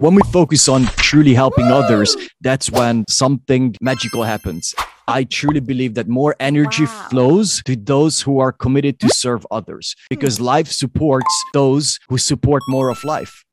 When we focus on truly helping others, that's when something magical happens. I truly believe that more energy wow. flows to those who are committed to serve others because hmm. life supports those who support more of life.